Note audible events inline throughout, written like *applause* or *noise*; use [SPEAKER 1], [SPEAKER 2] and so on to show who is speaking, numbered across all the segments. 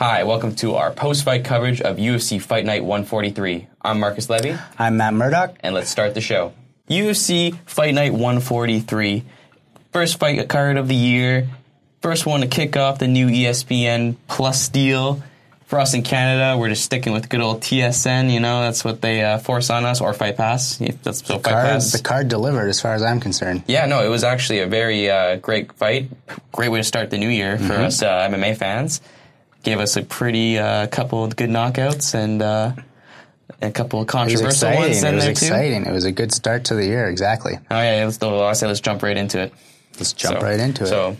[SPEAKER 1] Hi, welcome to our post-fight coverage of UFC Fight Night 143. I'm Marcus Levy,
[SPEAKER 2] I'm Matt Murdoch.
[SPEAKER 1] and let's start the show. UFC Fight Night 143, first fight card of the year, first one to kick off the new ESPN Plus deal. For us in Canada, we're just sticking with good old TSN. You know, that's what they uh, force on us, or Fight Pass. That's so Fight
[SPEAKER 2] Card,
[SPEAKER 1] Pass.
[SPEAKER 2] the card delivered, as far as I'm concerned.
[SPEAKER 1] Yeah, no, it was actually a very uh, great fight. Great way to start the new year for
[SPEAKER 2] Mm-hmm.
[SPEAKER 1] us uh, MMA fans. Gave us a pretty uh, couple of good knockouts and uh, a couple of
[SPEAKER 2] It was
[SPEAKER 1] controversial
[SPEAKER 2] exciting.
[SPEAKER 1] ones
[SPEAKER 2] It was
[SPEAKER 1] there
[SPEAKER 2] exciting. It was a good start to the year. Exactly.
[SPEAKER 1] too. Oh yeah, let's, I say let's jump right into it.
[SPEAKER 2] Let's jump
[SPEAKER 1] So-
[SPEAKER 2] right into it.
[SPEAKER 1] So,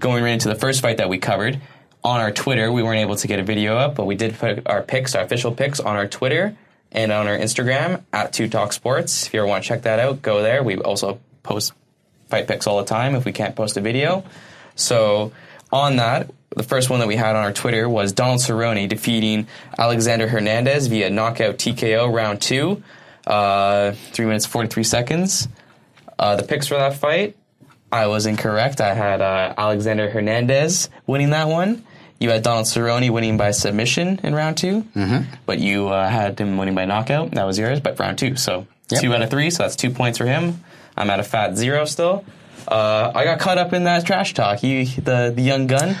[SPEAKER 1] going right into the first fight that we covered on our Twitter, we weren't able to get a video up, but we did put our picks, our official picks, on our Twitter and on our Instagram at Two Talk Sports. If you ever want to check that out, go there. We also post fight picks all the time if we can't post a video. So, on that, the first one that we had on our Twitter was Donald Cerrone defeating Alexander Hernandez via knockout TKO round two, uh, three minutes forty three seconds. Uh, the picks for that fight, I was incorrect. I had uh, Alexander Hernandez winning that one. You had Donald Cerrone winning by submission in round 2 mm-hmm. but you uh, had him winning by knockout. That was yours, but round two. So
[SPEAKER 2] Yep.
[SPEAKER 1] two out of three, so that's two points for him. I'm at a fat zero still. Uh, I got caught up in that trash talk. He, the the young gun,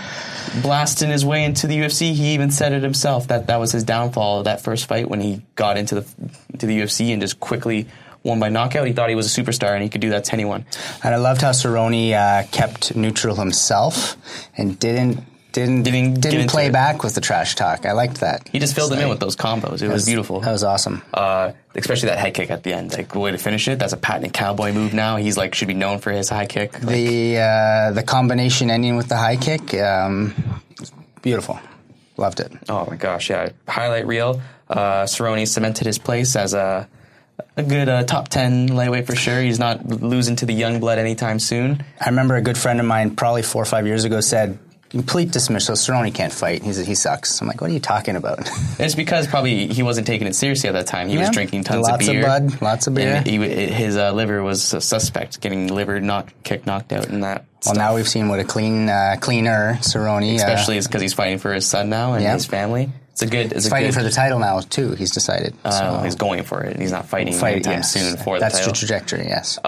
[SPEAKER 1] blasting his way into the UFC. He even said it himself that that was his downfall that first fight when he got into the to the UFC and just quickly won by knockout. He thought he was a superstar and he could do that to anyone.
[SPEAKER 2] and I loved how Cerrone uh, kept neutral himself and didn't didn't
[SPEAKER 1] Didn't
[SPEAKER 2] didn't, play back with the trash talk. I liked that.
[SPEAKER 1] He just filled
[SPEAKER 2] them
[SPEAKER 1] him in with those combos. It was beautiful.
[SPEAKER 2] That was awesome.
[SPEAKER 1] uh, especially that head kick at the end. Like the way to finish it. That's a patented cowboy move now. He's like should be known for his high kick. Like,
[SPEAKER 2] the uh, the combination ending with the high kick, um, beautiful. Loved it.
[SPEAKER 1] oh my gosh, yeah. Highlight reel. Uh, Cerrone cemented his place as a a good uh, top ten lightweight for sure. He's not losing to the young blood anytime soon.
[SPEAKER 2] I remember a good friend of mine, probably four or five years ago, said, "Complete dismissal. Cerrone can't fight. He's he sucks." I'm like, "What are you talking about?" *laughs*
[SPEAKER 1] It's because probably he wasn't taking it seriously at that time. He was drinking tons
[SPEAKER 2] Lots
[SPEAKER 1] of
[SPEAKER 2] of
[SPEAKER 1] beer,
[SPEAKER 2] bud, lots of beer.
[SPEAKER 1] He, his uh, liver was a suspect, getting liver knock, kick knocked out, and that.
[SPEAKER 2] well,
[SPEAKER 1] stuff.
[SPEAKER 2] now we've seen what a clean, uh, cleaner Cerrone.
[SPEAKER 1] especially
[SPEAKER 2] uh,
[SPEAKER 1] because he's fighting for his son now and
[SPEAKER 2] Yeah.
[SPEAKER 1] his family. It's a good. It's a
[SPEAKER 2] fighting
[SPEAKER 1] good,
[SPEAKER 2] for the title now too. He's decided.
[SPEAKER 1] Uh,
[SPEAKER 2] so
[SPEAKER 1] he's going for it. He's not fighting
[SPEAKER 2] fight
[SPEAKER 1] anytime
[SPEAKER 2] yes.
[SPEAKER 1] soon for
[SPEAKER 2] That's
[SPEAKER 1] the
[SPEAKER 2] the trajectory. Yes.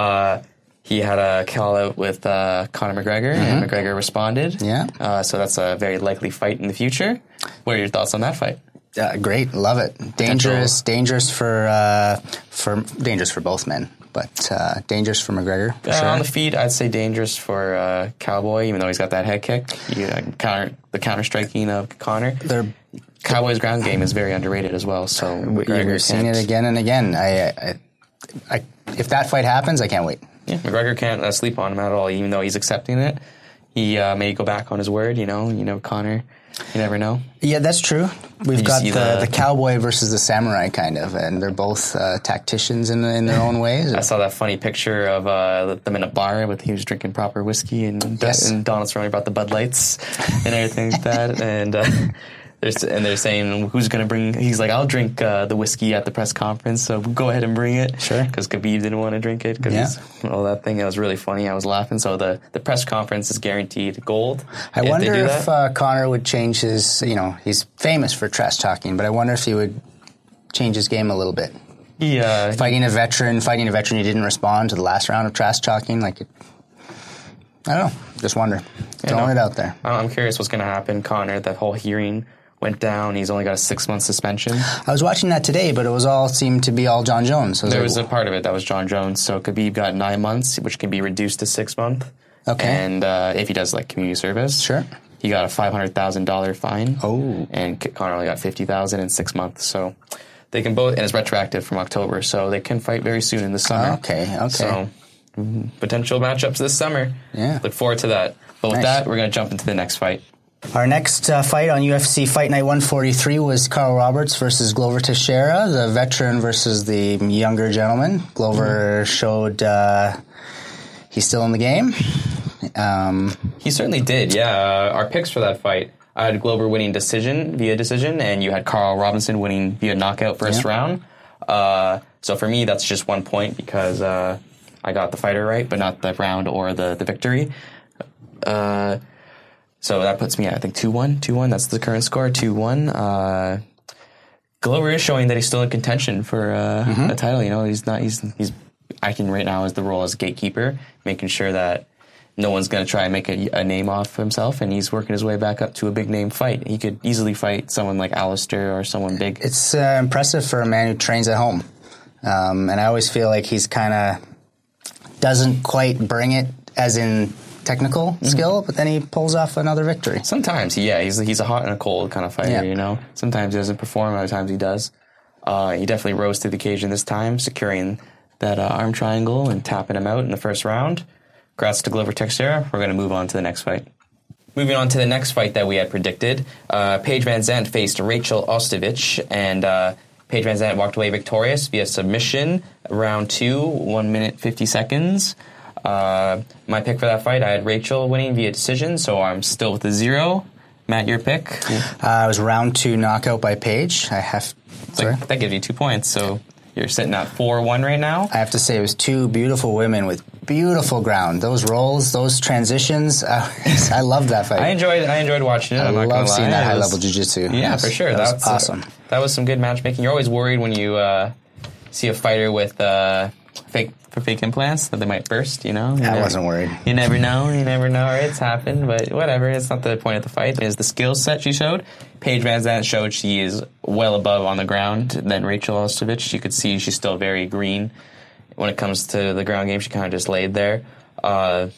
[SPEAKER 1] He had a call out with uh, Conor McGregor, and McGregor responded.
[SPEAKER 2] Mm-hmm. Yeah.
[SPEAKER 1] Uh, so that's a very likely fight in the future. What are your thoughts on that fight?
[SPEAKER 2] Uh, great, love it. Dangerous, dangerous for uh, for dangerous for both men, but uh, dangerous for McGregor for
[SPEAKER 1] Uh,
[SPEAKER 2] sure.
[SPEAKER 1] On the feet, I'd say dangerous for uh, Cowboy, even though he's got that head kick. You know, counter the counter striking of Conor.
[SPEAKER 2] They're
[SPEAKER 1] Cowboy's ground game is very underrated as well. So McGregor
[SPEAKER 2] seen
[SPEAKER 1] can't-
[SPEAKER 2] it again and again. I, I, I, if that fight happens, I can't wait.
[SPEAKER 1] Yeah, McGregor can't uh, sleep on him at all, even though he's accepting it. He uh, may go back on his word. You know, you know, Conor. You never know.
[SPEAKER 2] Yeah, that's true. We've got the,
[SPEAKER 1] the-
[SPEAKER 2] the cowboy versus the samurai kind of, and they're both uh, tacticians in, in their own ways. *laughs*
[SPEAKER 1] I saw that funny picture of uh, them in a bar with he was drinking proper whiskey and,
[SPEAKER 2] Yes.
[SPEAKER 1] and Donald Cerrone brought the Bud Lights and everything like that. *laughs* And uh, they're, and they're saying who's going to bring. He's like, I'll drink uh, the whiskey at the press conference, so go ahead and bring it.
[SPEAKER 2] Sure.
[SPEAKER 1] Because Khabib didn't want to drink it because
[SPEAKER 2] Yeah.
[SPEAKER 1] all that thing. It was really funny. I was laughing. So the, the press conference is guaranteed gold.
[SPEAKER 2] I
[SPEAKER 1] if
[SPEAKER 2] wonder if uh, Conor would change his. You know, he's famous for trash talking, but I wonder if he would change his game a little bit.
[SPEAKER 1] he, uh,
[SPEAKER 2] Fighting a veteran, fighting a veteran, he didn't respond to the last round of trash talking. Like, it, I don't know. Just wonder. Throwing it out there.
[SPEAKER 1] I'm curious what's going to happen. Conor, that whole hearing went down. He's only got a six month suspension.
[SPEAKER 2] I was watching that today, but it was all seemed to be all Jon Jones. So
[SPEAKER 1] There
[SPEAKER 2] was
[SPEAKER 1] was a part of it that was Jon Jones. So Khabib got nine months, which can be reduced to six months.
[SPEAKER 2] Okay.
[SPEAKER 1] And uh, if he does like community service,
[SPEAKER 2] Sure.
[SPEAKER 1] he got a five hundred thousand dollar fine.
[SPEAKER 2] Oh.
[SPEAKER 1] and Conor only got fifty thousand in six months. So they can both, and it's retroactive from October, so they can fight very soon in the summer.
[SPEAKER 2] Okay, okay.
[SPEAKER 1] So mm, potential matchups this summer.
[SPEAKER 2] Yeah.
[SPEAKER 1] look forward to that. But with
[SPEAKER 2] Nice.
[SPEAKER 1] that, we're gonna jump into the next fight.
[SPEAKER 2] Our next uh, fight on UFC Fight Night 143 was Carl Roberts versus Glover Teixeira, the veteran versus the younger gentleman. Glover showed uh, he's still in the game. Um,
[SPEAKER 1] He certainly did. Yeah, uh, our picks for that fight. I had Glover winning decision via decision, and you had Carl Robinson winning via knockout first
[SPEAKER 2] Yeah.
[SPEAKER 1] round. Uh, so for me, that's just one point because uh, I got the fighter right, but not the round or the the victory. Uh, So that puts me at I think 2-1, 2-1. That's the current score, 2-1. Uh, Glover is showing that he's still in contention for uh,
[SPEAKER 2] Mm-hmm.
[SPEAKER 1] a title. You know, he's not. He's he's acting right now as the role as gatekeeper, making sure that no one's going to try and make a, a name off himself, and he's working his way back up to a big name fight. He could easily fight someone like Alistair or someone big.
[SPEAKER 2] It's uh, impressive for a man who trains at home, um, and I always feel like he's kind of doesn't quite bring it as in technical
[SPEAKER 1] Mm-hmm.
[SPEAKER 2] skill, but then he pulls off another victory.
[SPEAKER 1] Sometimes, yeah, he's he's a hot and a cold kind of fighter.
[SPEAKER 2] Yeah.
[SPEAKER 1] You know, sometimes he doesn't perform, other times he does. Uh, he definitely rose to the occasion this time, securing that uh, arm triangle and tapping him out in the first round. Congrats to Glover Teixeira. We're going to move on to the next fight. Moving on to the next fight that we had predicted, uh, Paige VanZant faced Rachel Ostovich, and uh, Paige VanZant walked away victorious via submission, round two, one minute fifty seconds. Uh, my pick for that fight, I had Rachel winning via decision, so I'm still with the zero. Matt, your pick?
[SPEAKER 2] Uh, it was round two knockout by Paige. I have, sorry.
[SPEAKER 1] That gives you two points, so you're sitting at four one right now.
[SPEAKER 2] I have to say it was two beautiful women with beautiful ground. Those rolls, those transitions. Uh, *laughs* I loved that fight.
[SPEAKER 1] I enjoyed I enjoyed watching it.
[SPEAKER 2] I
[SPEAKER 1] I'm
[SPEAKER 2] love seeing that high level jujitsu.
[SPEAKER 1] Yeah,
[SPEAKER 2] was-
[SPEAKER 1] for sure.
[SPEAKER 2] That was
[SPEAKER 1] That's uh,
[SPEAKER 2] awesome.
[SPEAKER 1] that was some good matchmaking. You're always worried when you uh, see a fighter with uh, fake for fake implants that they might burst. You know, You
[SPEAKER 2] I
[SPEAKER 1] never-
[SPEAKER 2] wasn't worried.
[SPEAKER 1] You never know. You never know. It's happened, but whatever. It's not the point of the fight. Is the skill set she showed. Paige VanZant showed she is well above on the ground than Rachel Ostovich. You could see she's still very green when it comes to the ground game. She kind of just laid there. Uh,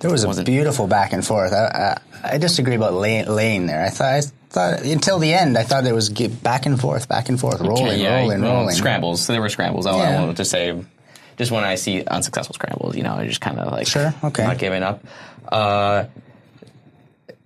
[SPEAKER 2] There was a beautiful back and forth. I, I, I disagree about lay, laying there. I thought, I thought until the end, I thought it was back and forth, back and forth, rolling,
[SPEAKER 1] yeah,
[SPEAKER 2] rolling, rolling.
[SPEAKER 1] Scrambles. There were scrambles. I, I
[SPEAKER 2] Yeah.
[SPEAKER 1] wanted to say, just when I see unsuccessful scrambles, you know, I just kind of like
[SPEAKER 2] Sure, okay.
[SPEAKER 1] not giving up. Uh,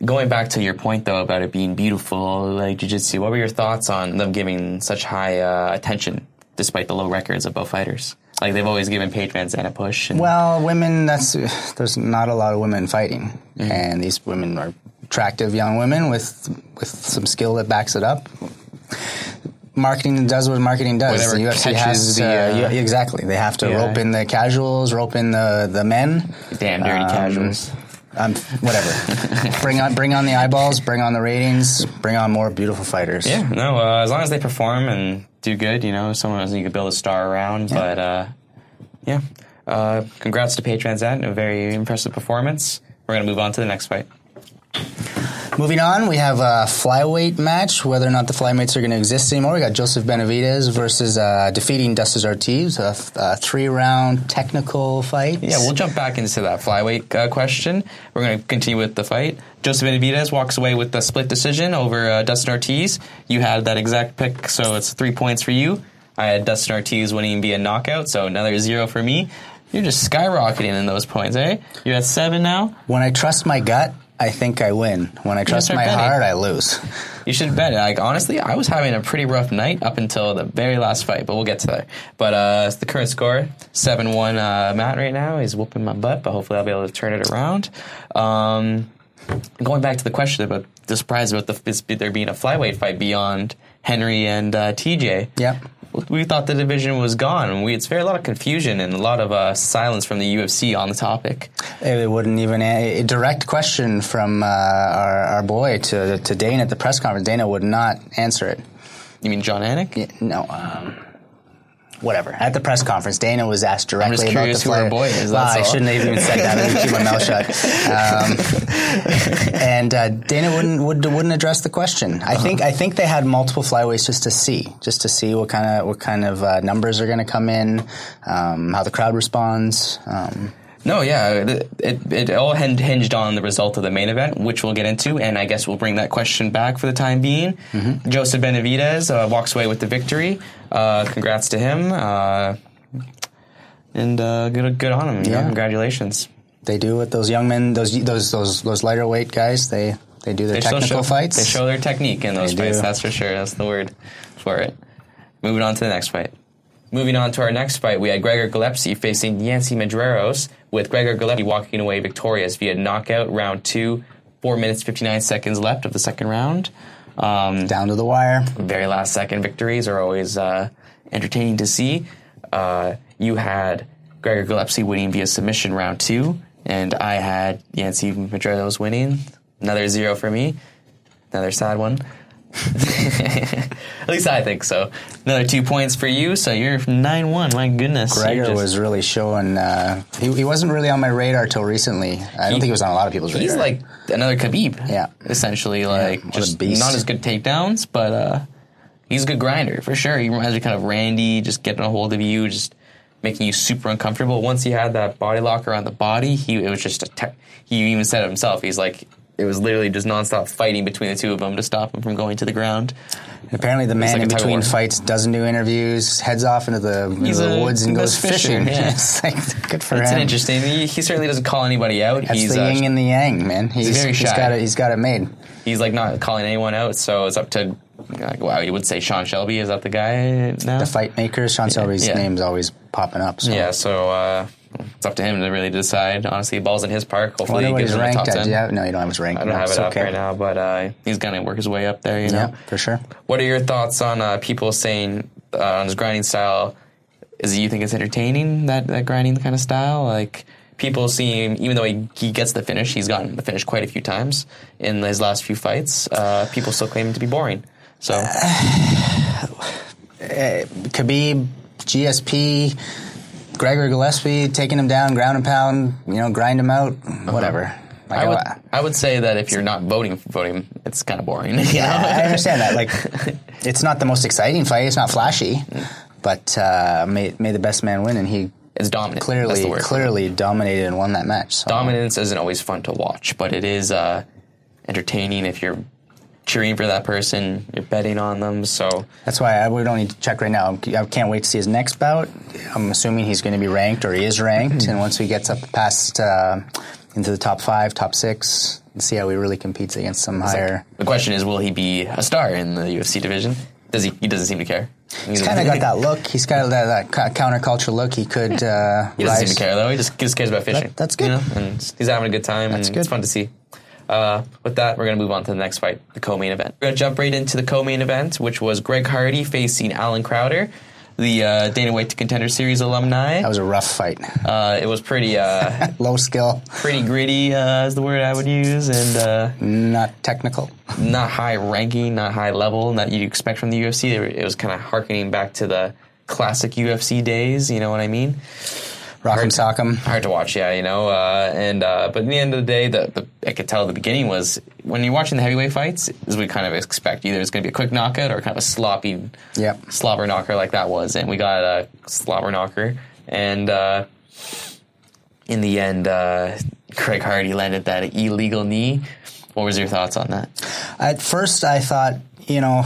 [SPEAKER 1] going back to your point though about it being beautiful, like jiu-jitsu, what were your thoughts on them giving such high uh, attention despite the low records of both fighters? Like they've always given Paige VanZant a push. And,
[SPEAKER 2] Well, women. That's there's not a lot of women fighting,
[SPEAKER 1] Mm-hmm.
[SPEAKER 2] and these women are attractive young women with with some skill that backs it up. Marketing does what marketing does.
[SPEAKER 1] Whatever
[SPEAKER 2] the UFC has
[SPEAKER 1] the,
[SPEAKER 2] uh,
[SPEAKER 1] uh,
[SPEAKER 2] yeah, exactly. They have to
[SPEAKER 1] yeah.
[SPEAKER 2] rope in the casuals, rope in the the men.
[SPEAKER 1] damn dirty
[SPEAKER 2] um,
[SPEAKER 1] casuals.
[SPEAKER 2] Um, whatever. *laughs* bring on bring on the eyeballs. Bring on the ratings. Bring on more beautiful fighters.
[SPEAKER 1] Yeah, no. Uh, as long as they perform and do good, you know, someone else you could build a star around. But uh, yeah, uh, congrats to Paige Van A very impressive performance. We're gonna move on to the next fight.
[SPEAKER 2] Moving on, we have a flyweight match. Whether or not the flyweights are going to exist anymore, we got Joseph Benavidez versus uh, defeating Dustin Ortiz, a, th- a three-round technical fight.
[SPEAKER 1] Yeah, we'll jump back into that flyweight uh, question. We're going to continue with the fight. Joseph Benavidez walks away with the split decision over uh, Dustin Ortiz. You had that exact pick, so it's three points for you. I had Dustin Ortiz winning via knockout, so another zero for me. You're just skyrocketing in those points, eh? You're at seven now.
[SPEAKER 2] When I trust my gut, I think I win. When I trust my
[SPEAKER 1] betting.
[SPEAKER 2] heart, I lose.
[SPEAKER 1] You should bet. It. Like honestly, I was having a pretty rough night up until the very last fight, but we'll get to that. But uh, it's the current score seven one. Uh, Matt right now is whooping my butt, but hopefully I'll be able to turn it around. Um, going back to the question about the surprise about the there being a flyweight fight beyond Henry and uh, TJ.
[SPEAKER 2] Yep.
[SPEAKER 1] We thought the division was gone. We, it's very a lot of confusion and a lot of uh, silence from the UFC on the topic.
[SPEAKER 2] It wouldn't even a, direct question from uh, our, our boy to to Dana at the press conference. Dana would not answer it.
[SPEAKER 1] You mean Jon Anik?
[SPEAKER 2] No. Um, whatever. At the press conference, Dana was asked directly
[SPEAKER 1] just
[SPEAKER 2] about the
[SPEAKER 1] our boy is,
[SPEAKER 2] I shouldn't have even said that. I didn't keep my mouth shut. Um, *laughs* and uh, Dana wouldn't would, wouldn't address the question. I think I think they had multiple flyweights just to see, just to see what kind of what kind of uh, numbers are going to come in, um, how the crowd responds. Um,
[SPEAKER 1] No, yeah, it, it, it all hinged on the result of the main event, which we'll get into, and I guess we'll bring that question back for the time being.
[SPEAKER 2] Mm-hmm.
[SPEAKER 1] Joseph Benavidez uh, walks away with the victory. Uh, congrats to him, uh, and uh, good, good on him. know,
[SPEAKER 2] Yeah.
[SPEAKER 1] congratulations.
[SPEAKER 2] they do what those young men, those those those those lighter weight guys, they they do their
[SPEAKER 1] They
[SPEAKER 2] technical
[SPEAKER 1] show,
[SPEAKER 2] fights.
[SPEAKER 1] They show their technique in those
[SPEAKER 2] They
[SPEAKER 1] fights.
[SPEAKER 2] do.
[SPEAKER 1] That's for sure. That's the word for it. Moving on to the next fight. Moving on to our next fight, we had Gregor Gillespie facing Yancy Medeiros, with Gregor Gillespie walking away victorious via knockout, round two, four minutes fifty nine seconds left of the second round. Um,
[SPEAKER 2] down to the wire.
[SPEAKER 1] very last second victories are always uh, entertaining to see. Uh, you had Gregor Gillespie winning via submission round two, and I had Yancy Medeiros winning Another zero for me. Another sad one. *laughs* At least I think so. Another two points for you, so you're nine one. My goodness,
[SPEAKER 2] Gregor
[SPEAKER 1] just-
[SPEAKER 2] was really showing. Uh, he, he wasn't really on my radar till recently. I don't
[SPEAKER 1] He-
[SPEAKER 2] think he was on a lot of people's radar.
[SPEAKER 1] He's like another Khabib.
[SPEAKER 2] Yeah.
[SPEAKER 1] essentially like
[SPEAKER 2] a
[SPEAKER 1] just not as good takedowns, but uh, he's a good grinder for sure. He reminds me kind of Randy, just getting a hold of you, just making you super uncomfortable. Once he had that body lock around the body, he it was just a. Te- he even said it himself. He's like. It was literally just nonstop fighting between the two of them to stop him from going to the ground.
[SPEAKER 2] Apparently, the man
[SPEAKER 1] like
[SPEAKER 2] in between
[SPEAKER 1] war.
[SPEAKER 2] fights doesn't do interviews, heads off into the, into the woods and goes
[SPEAKER 1] fisher,
[SPEAKER 2] fishing. *laughs*
[SPEAKER 1] yeah.
[SPEAKER 2] it's like good for
[SPEAKER 1] It's
[SPEAKER 2] him.
[SPEAKER 1] an interesting. He, he certainly doesn't call anybody out.
[SPEAKER 2] That's
[SPEAKER 1] he's
[SPEAKER 2] the
[SPEAKER 1] uh,
[SPEAKER 2] yin and the yang, man. He's,
[SPEAKER 1] very
[SPEAKER 2] he's
[SPEAKER 1] shy.
[SPEAKER 2] got it. He's got it made.
[SPEAKER 1] he's like not calling anyone out. So it's up to. Like, wow, you would say Sean Shelby is that the guy now?
[SPEAKER 2] The fight makers. Sean Shelby's
[SPEAKER 1] yeah.
[SPEAKER 2] name's always popping up. So.
[SPEAKER 1] Yeah, so uh, it's up to him to really decide. Honestly, the ball's in his park. Hopefully, he gets in the top
[SPEAKER 2] at.
[SPEAKER 1] ten.
[SPEAKER 2] Have, no, you don't have his rank.
[SPEAKER 1] I don't
[SPEAKER 2] no,
[SPEAKER 1] have it up
[SPEAKER 2] okay.
[SPEAKER 1] right now, but uh, he's gonna work his way up there. You know.
[SPEAKER 2] Yeah, for sure.
[SPEAKER 1] What are your thoughts on uh, people saying uh, on his grinding style? Is you think it's entertaining that that grinding kind of style? Like people see him, even though he, he gets the finish, he's gotten the finish quite a few times in his last few fights. Uh, people still claim him to be boring. So *sighs*
[SPEAKER 2] Khabib, GSP, Gregor Gillespie taking him down, ground and pound, you know, grind him out, whatever. Like,
[SPEAKER 1] I would
[SPEAKER 2] I-
[SPEAKER 1] I would say that if you're not voting for him, it's kind of boring. *laughs*
[SPEAKER 2] yeah. I understand that. Like, *laughs* it's not the most exciting fight. It's not flashy, but uh, may may the best man win, and he
[SPEAKER 1] It's dominant.
[SPEAKER 2] Clearly clearly dominated and won that match. So.
[SPEAKER 1] dominance isn't always fun to watch, but it is uh, entertaining if you're cheering for that person, you're betting on them. So
[SPEAKER 2] That's why I, we don't need to check right now. I can't wait to see his next bout. I'm assuming he's going to be ranked or he is ranked, *laughs* and once he gets up past uh, into the top five, top six, and see how he really competes against some higher.
[SPEAKER 1] the question is, will he be a star in the UFC division? Does he? He doesn't seem to care.
[SPEAKER 2] He's kind of got *laughs* that look. He's got that, that co- counterculture look. He could uh, *laughs*
[SPEAKER 1] He doesn't
[SPEAKER 2] rise.
[SPEAKER 1] seem to care though. He just, just cares about fishing.
[SPEAKER 2] That- that's good.
[SPEAKER 1] You know? And he's having a good time,
[SPEAKER 2] That's good.
[SPEAKER 1] it's fun to see. Uh, with that, we're going to move on to the next fight, the co-main event. We're going to jump right into the co-main event, which was Greg Hardy facing Allen Crowder, the uh, Dana White to Contender Series alumni.
[SPEAKER 2] That was a rough fight.
[SPEAKER 1] Uh, it was pretty, uh, *laughs*
[SPEAKER 2] Low skill,
[SPEAKER 1] pretty gritty, uh, is the word I would use, and uh,
[SPEAKER 2] not technical.
[SPEAKER 1] not high ranking, not high level that you'd expect from the UFC. It was kind of harkening back to the classic UFC days. You know what I mean?
[SPEAKER 2] Rock'em sock'em.
[SPEAKER 1] hard to watch, yeah, you know. Uh, and uh, but in the end of the day, the, the I could tell at the beginning was when you're watching the heavyweight fights, is we kind of expect either it's going to be a quick knockout or kind of a sloppy,
[SPEAKER 2] Yep.
[SPEAKER 1] slobber knocker like that was, and we got a slobber knocker, and uh, in the end, uh, Greg Hardy landed that illegal knee. What was your thoughts on that?
[SPEAKER 2] At first, I thought, you know,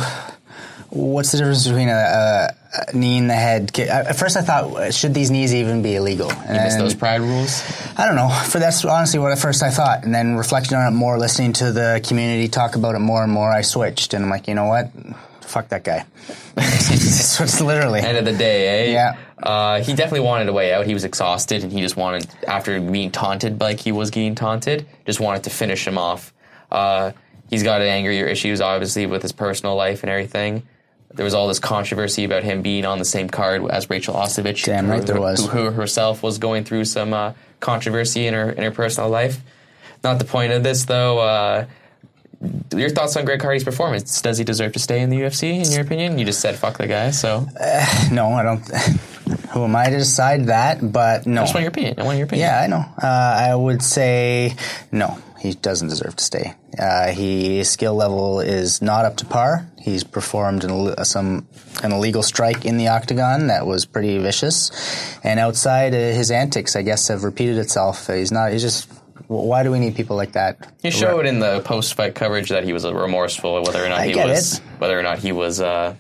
[SPEAKER 2] what's the difference between a, a, a knee in the head? At first, I thought, should these knees even be illegal? And
[SPEAKER 1] You missed those pride rules.
[SPEAKER 2] I don't know. For that's honestly what at first I thought, and then reflecting on it more, listening to the community talk about it more and more, I switched, and I'm like, you know what? Fuck that guy. *laughs* it's, it's literally.
[SPEAKER 1] End of the day, eh?
[SPEAKER 2] Yeah.
[SPEAKER 1] Uh, he definitely wanted a way out. He was exhausted, and he just wanted, after being taunted like he was getting taunted, just wanted to finish him off. Uh, he's got angrier issues, obviously, with his personal life and everything. There was all this controversy about him being on the same card as Rachel Ostovich.
[SPEAKER 2] Damn right
[SPEAKER 1] who-
[SPEAKER 2] there was.
[SPEAKER 1] Who, who herself was going through some uh, controversy in her in her personal life. Not the point of this, though. Uh, your thoughts on Greg Hardy's performance? Does he deserve to stay in the UFC? In your opinion, you just said fuck the guy, so *sighs*
[SPEAKER 2] no, I don't. *laughs* Who am I to decide that? But no.
[SPEAKER 1] I just want your opinion. I want your opinion.
[SPEAKER 2] Yeah, I know. Uh, I would say no. He doesn't deserve to stay. Uh, he his skill level is not up to par. He's performed an, some an illegal strike in the octagon that was pretty vicious, and outside uh, his antics, I guess, have repeated itself. He's not. He's just. Why do we need people like that?
[SPEAKER 1] He showed in the post-fight coverage that he was remorseful, whether or not
[SPEAKER 2] I
[SPEAKER 1] he was,
[SPEAKER 2] it.
[SPEAKER 1] whether or not he was uh,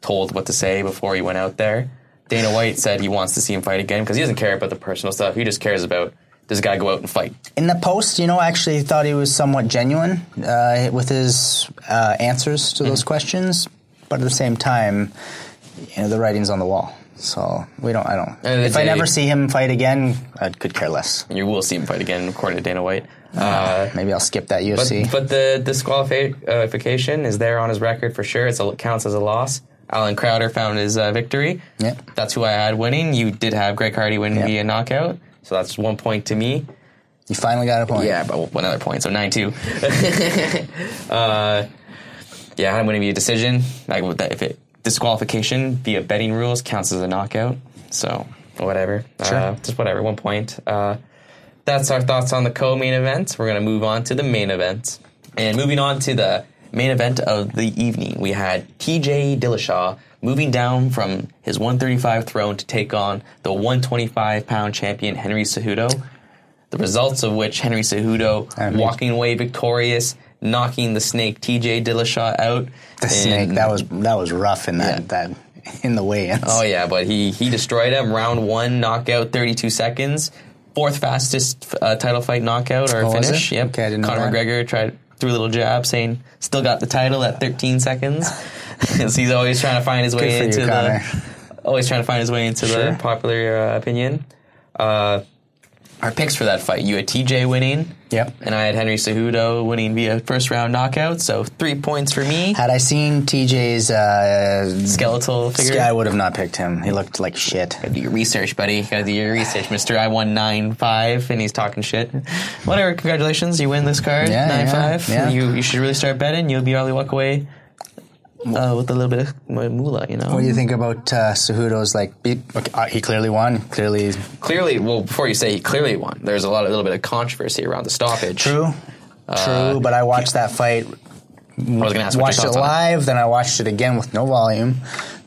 [SPEAKER 1] told what to say before he went out there. Dana White said he wants to see him fight again because he doesn't care about the personal stuff. He just cares about does the guy go out and fight.
[SPEAKER 2] In the post, you know, I actually thought he was somewhat genuine uh, with his uh, answers to
[SPEAKER 1] Mm-hmm.
[SPEAKER 2] those questions, but at the same time, you know, the writing's on the wall. So we don't. I don't. If I never see him fight again, I could care less.
[SPEAKER 1] You will see him fight again, according to Dana White. Uh,
[SPEAKER 2] Maybe I'll skip that
[SPEAKER 1] but,
[SPEAKER 2] UFC.
[SPEAKER 1] but the disqualification is there on his record for sure. It's a, it counts as a loss. Allen Crowder found his uh, victory.
[SPEAKER 2] Yep.
[SPEAKER 1] That's who I had winning. You did have Greg Hardy winning
[SPEAKER 2] Yep.
[SPEAKER 1] via knockout, so that's one point to me.
[SPEAKER 2] You finally got a point.
[SPEAKER 1] Yeah, but one other point, so nine two. *laughs* uh, yeah, I'm going to be a decision. Like with that, if it disqualification via betting rules counts as a knockout, so whatever.
[SPEAKER 2] Sure.
[SPEAKER 1] Uh, just whatever. One point. Uh, that's our thoughts on the co-main event. We're going to move on to the main event, and moving on to the main event of the evening, we had T.J. Dillashaw moving down from his 135 throne to take on the 125 pound champion Henry Cejudo the results of which Henry Cejudo
[SPEAKER 2] I mean-
[SPEAKER 1] walking away victorious, knocking the snake TJ Dillashaw out.
[SPEAKER 2] The snake that was that was rough in that
[SPEAKER 1] Yeah.
[SPEAKER 2] that in the weigh-ins.
[SPEAKER 1] Oh yeah, but he he destroyed him. Round one knockout, 32 seconds. Fourth fastest uh, title fight knockout or
[SPEAKER 2] Oh,
[SPEAKER 1] finish. Yep.
[SPEAKER 2] Okay, I didn't
[SPEAKER 1] Conor. McGregor tried threw a little jab saying still got the title at 13 seconds. *laughs* so he's always trying to find his way into
[SPEAKER 2] you,
[SPEAKER 1] the always trying to find his way into
[SPEAKER 2] Sure.
[SPEAKER 1] the popular uh, opinion. Uh, our picks for that fight, you had TJ winning.
[SPEAKER 2] Yep.
[SPEAKER 1] And I had Henry Cejudo winning via first round knockout. So three points for me.
[SPEAKER 2] Had I seen TJ's uh,
[SPEAKER 1] Skeletal figure.
[SPEAKER 2] I would have not picked him. He looked like shit.
[SPEAKER 1] Gotta do your research, buddy. Gotta do your research, Mister. I won nine five, and he's talking shit. Whatever. Congratulations, you win this card.
[SPEAKER 2] Yeah,
[SPEAKER 1] nine
[SPEAKER 2] yeah,
[SPEAKER 1] five.
[SPEAKER 2] yeah.
[SPEAKER 1] You you should really start betting. You'll be to walk away uh, with a little bit of moolah. You know.
[SPEAKER 2] What do you think about uh, Cejudo's like? Be, okay, uh, he clearly won. Clearly,
[SPEAKER 1] Clearly, well, before you say he clearly won, there's a lot, a little bit of controversy around the stoppage.
[SPEAKER 2] true, true. But I watched that fight.
[SPEAKER 1] I was gonna ask what
[SPEAKER 2] watched
[SPEAKER 1] your
[SPEAKER 2] it
[SPEAKER 1] thoughts on it.
[SPEAKER 2] live, then I watched it again with no volume.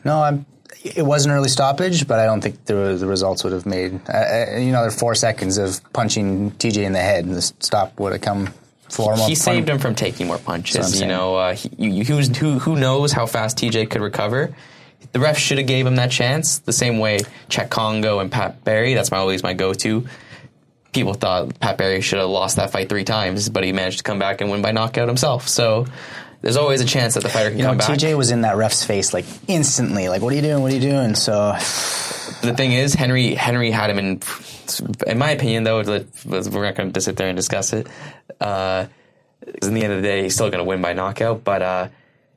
[SPEAKER 2] No, I'm. It was an early stoppage, but I don't think the, the results would have made. Uh, uh, you know, there are four seconds of punching TJ in the head, and the stop would have come four.
[SPEAKER 1] He saved him from taking more punches. You know, uh, he, you, who's, who who knows how fast TJ could recover. The ref should have gave him that chance. The same way Cheick Kongo and Pat Barry. That's my always my go to. People thought Pat Barry should have lost that fight three times, but he managed to come back and win by knockout himself. So there's always a chance that the fighter can
[SPEAKER 2] You know,
[SPEAKER 1] come back.
[SPEAKER 2] TJ was in that ref's face like instantly. Like, what are you doing? What are you doing? So,
[SPEAKER 1] the thing is, Henry Henry had him in. In my opinion, though, we're not going to sit there and discuss it. Uh, in the end of the day, he's still going to win by knockout. But uh,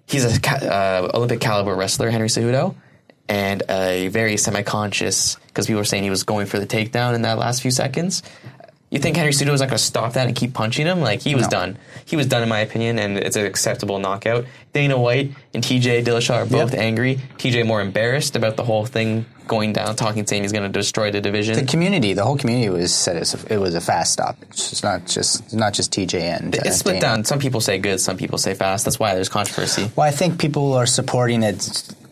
[SPEAKER 1] he's a uh, Olympic caliber wrestler, Henry Cejudo, and a very semi-conscious because people were saying he was going for the takedown in that last few seconds. You think Henry Cejudo was not going to stop that and keep punching him? Like he was
[SPEAKER 2] No.
[SPEAKER 1] done. He was done, in my opinion, and it's an acceptable knockout. Dana White and TJ Dillashaw are both
[SPEAKER 2] Yep.
[SPEAKER 1] angry. TJ more embarrassed about the whole thing going down, talking, saying he's going to destroy the division.
[SPEAKER 2] the community, the whole community was said it was a fast stoppage. It's not just it's not just TJ and
[SPEAKER 1] it's split
[SPEAKER 2] Dana.
[SPEAKER 1] down. Some people say good, some people say fast. That's why there's controversy.
[SPEAKER 2] Well, I think people are supporting that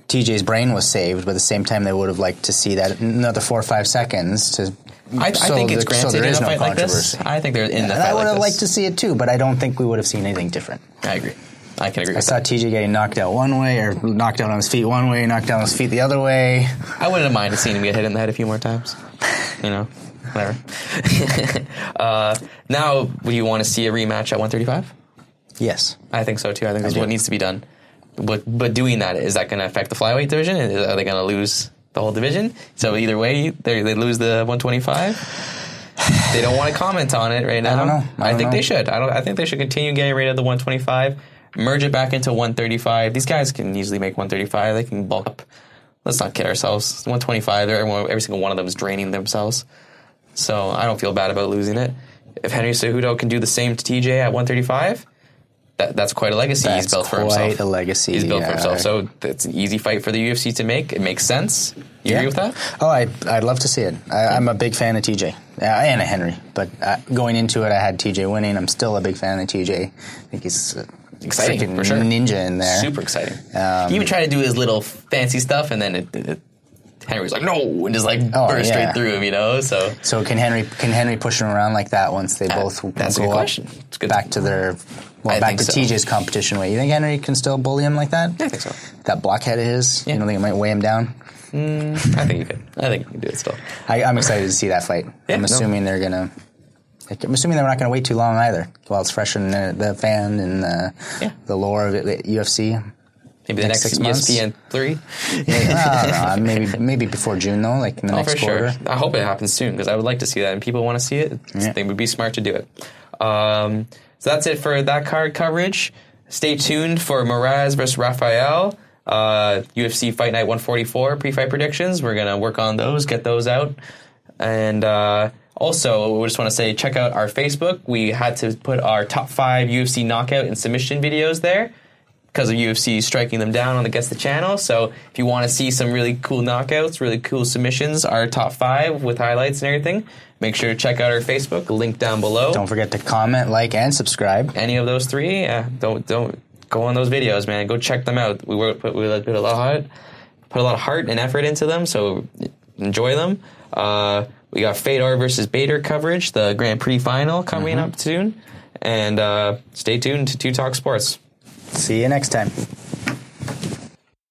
[SPEAKER 2] TJ's brain was saved, but at the same time, they would have liked to see that another four or five seconds to.
[SPEAKER 1] I, I think it's
[SPEAKER 2] so
[SPEAKER 1] granted
[SPEAKER 2] there
[SPEAKER 1] in a
[SPEAKER 2] no
[SPEAKER 1] fight like this. I think they're in the
[SPEAKER 2] And
[SPEAKER 1] fight
[SPEAKER 2] I would
[SPEAKER 1] like
[SPEAKER 2] have liked to see it too, but I don't think we would have seen anything different.
[SPEAKER 1] I agree. I can agree
[SPEAKER 2] I saw
[SPEAKER 1] that.
[SPEAKER 2] TJ getting knocked out one way, or knocked out on his feet one way, knocked down on his feet the other way.
[SPEAKER 1] I wouldn't have minded seeing him get hit in the head a few more times. You know, whatever. *laughs* uh, now, do you want to see a rematch at 135?
[SPEAKER 2] Yes.
[SPEAKER 1] I think so too. I think that's what needs to be done. But but doing that is that going to affect the flyweight division? Are they going to lose the whole division? So either way, they they lose the 125. They don't want to comment on it right now.
[SPEAKER 2] don't know. I don't
[SPEAKER 1] think
[SPEAKER 2] know.
[SPEAKER 1] they should. I don't. I think they should continue getting rid of the 125, merge it back into 135. These guys can easily make 135. They can bulk up. Let's not kid ourselves. 125. they're- Everyone, every single one of them is draining themselves. So I don't feel bad about losing it. If Henry Cejudo can do the same to TJ at 135, that, that's quite a legacy he's
[SPEAKER 2] That's
[SPEAKER 1] built for himself.
[SPEAKER 2] quite a legacy,
[SPEAKER 1] He's built for himself. So it's an easy fight for the UFC to make. It makes sense. You agree with that?
[SPEAKER 2] Oh, I, I'd love to see it. I, I'm a big fan of TJ uh, and of Henry, but uh, going into it, I had TJ winning. I'm still a big fan of TJ. I think he's a
[SPEAKER 1] Exciting, for sure.
[SPEAKER 2] ninja in there.
[SPEAKER 1] Super exciting.
[SPEAKER 2] Um,
[SPEAKER 1] he even tried to do his little fancy stuff, and then it, it, Henry was like, "No," and just like
[SPEAKER 2] Oh,
[SPEAKER 1] burst
[SPEAKER 2] yeah.
[SPEAKER 1] straight through him. You know, so
[SPEAKER 2] So can Henry can Henry push him around like that once they both
[SPEAKER 1] that's a
[SPEAKER 2] go
[SPEAKER 1] good
[SPEAKER 2] up
[SPEAKER 1] question. It's good.
[SPEAKER 2] back to their well
[SPEAKER 1] I
[SPEAKER 2] back to
[SPEAKER 1] so.
[SPEAKER 2] TJ's competition weight? You think Henry can still bully him like that?
[SPEAKER 1] Yeah, I think so.
[SPEAKER 2] That blockhead of his.
[SPEAKER 1] Yeah.
[SPEAKER 2] You don't think it might weigh him down?
[SPEAKER 1] I think you could. I think you can do it still.
[SPEAKER 2] I, I'm excited to see that fight.
[SPEAKER 1] Yeah,
[SPEAKER 2] I'm
[SPEAKER 1] no.
[SPEAKER 2] assuming they're gonna. I'm assuming they're not going to wait too long either. While it's fresh in the, the fan and the,
[SPEAKER 1] Yeah.
[SPEAKER 2] the lore of it, the UFC.
[SPEAKER 1] Maybe the
[SPEAKER 2] Next
[SPEAKER 1] next,
[SPEAKER 2] six months?
[SPEAKER 1] ESPN three.
[SPEAKER 2] I don't know. *laughs* Maybe maybe before June though, like in the
[SPEAKER 1] Oh,
[SPEAKER 2] next
[SPEAKER 1] for
[SPEAKER 2] quarter.
[SPEAKER 1] sure. I hope it happens soon because I would like to see that, and people want to see it.
[SPEAKER 2] Yeah.
[SPEAKER 1] They would be smart to do it. Um, so that's it for that card coverage. Stay tuned for Moraes versus Rafael, Uh, UFC Fight Night 144 pre-fight predictions. We're gonna work on those, get those out, and uh, Also, we just want to say check out our Facebook. We had to put our top five UFC knockout and submission videos there because of UFC striking them down on against the channel. So if you want to see some really cool knockouts, really cool submissions, our top five with highlights and everything, make sure to check out our Facebook. Link down below.
[SPEAKER 2] Don't forget to comment, like, and subscribe.
[SPEAKER 1] Any of those three, yeah, don't don't go on those videos, man. Go check them out. We work put, we put a lot of heart, put a lot of heart and effort into them. So enjoy them. Uh, we got Fedor versus Bader coverage, the Grand Prix final coming up soon, and uh, stay tuned to Two Talk Sports.
[SPEAKER 2] See you next time.